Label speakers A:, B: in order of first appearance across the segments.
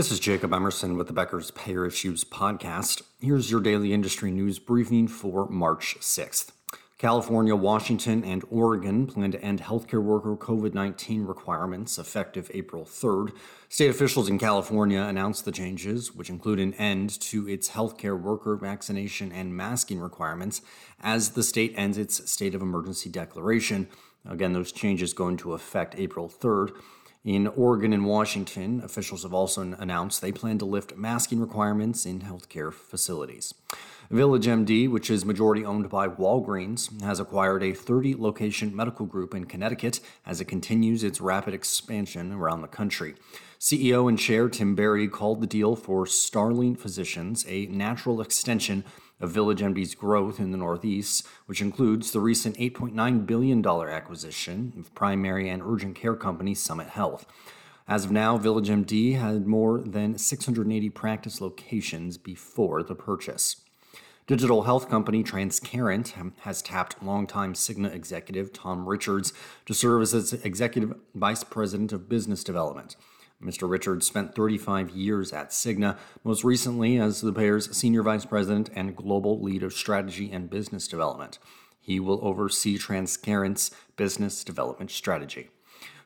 A: This is Jacob Emerson with the Becker's Payer Issues podcast. Here's your daily industry news briefing for March 6th. California, Washington, and Oregon plan to end healthcare worker COVID 19 requirements effective April 3rd. State officials in California announced the changes, which include an end to its healthcare worker vaccination and masking requirements as the state ends its state of emergency declaration. Again, those changes go into effect April 3rd. In Oregon and Washington, officials have also announced they plan to lift masking requirements in healthcare facilities. VillageMD, which is majority owned by Walgreens, has acquired a 30 location medical group in Connecticut as it continues its rapid expansion around the country. CEO and Chair Tim Barry called the deal for Starling Physicians a natural extension of VillageMD's growth in the Northeast, which includes the recent $8.9 billion acquisition of primary and urgent care company Summit Health. As of now, VillageMD had more than 680 practice locations before the purchase. Digital health company Transcarent has tapped longtime Cigna executive Tom Richards to serve as its executive vice president of business development. Mr. Richards spent 35 years at Cigna, most recently as the payer's senior vice president and global lead of strategy and business development. He will oversee Transcarent's business development strategy.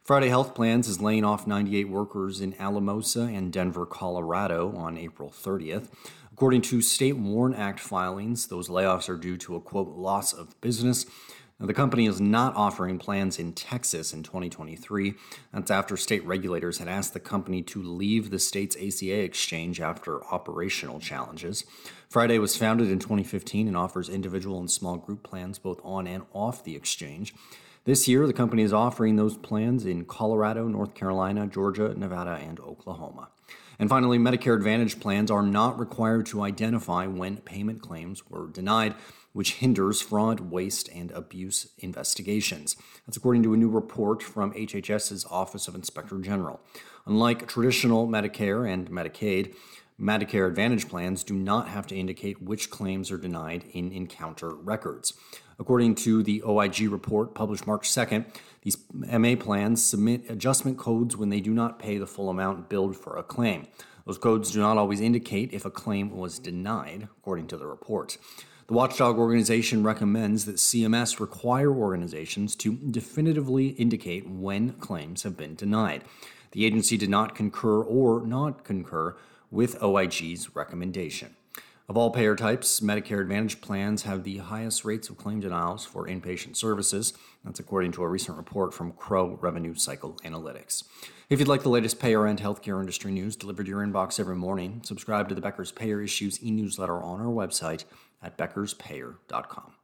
A: Friday Health Plans is laying off 98 workers in Alamosa and Denver, Colorado on April 30th. According to state WARN Act filings, those layoffs are due to a quote loss of business. Now, the company is not offering plans in Texas in 2023. That's after state regulators had asked the company to leave the state's ACA exchange after operational challenges. Friday was founded in 2015 and offers individual and small group plans both on and off the exchange. This year, the company is offering those plans in Colorado, North Carolina, Georgia, Nevada, and Oklahoma. And finally, Medicare Advantage plans are not required to identify when payment claims were denied, which hinders fraud, waste, and abuse investigations. That's according to a new report from HHS's Office of Inspector General. Unlike traditional Medicare and Medicaid, Medicare Advantage plans do not have to indicate which claims are denied in encounter records. According to the OIG report published March 2nd, these MA plans submit adjustment codes when they do not pay the full amount billed for a claim. Those codes do not always indicate if a claim was denied, according to the report. The watchdog organization recommends that CMS require organizations to definitively indicate when claims have been denied. The agency did not concur or not concur with OIG's recommendation. Of all payer types, Medicare Advantage plans have the highest rates of claim denials for inpatient services. That's according to a recent report from Crowe Revenue Cycle Analytics. If you'd like the latest payer and healthcare industry news delivered to your inbox every morning, subscribe to the Becker's Payer Issues e newsletter on our website at beckerspayer.com.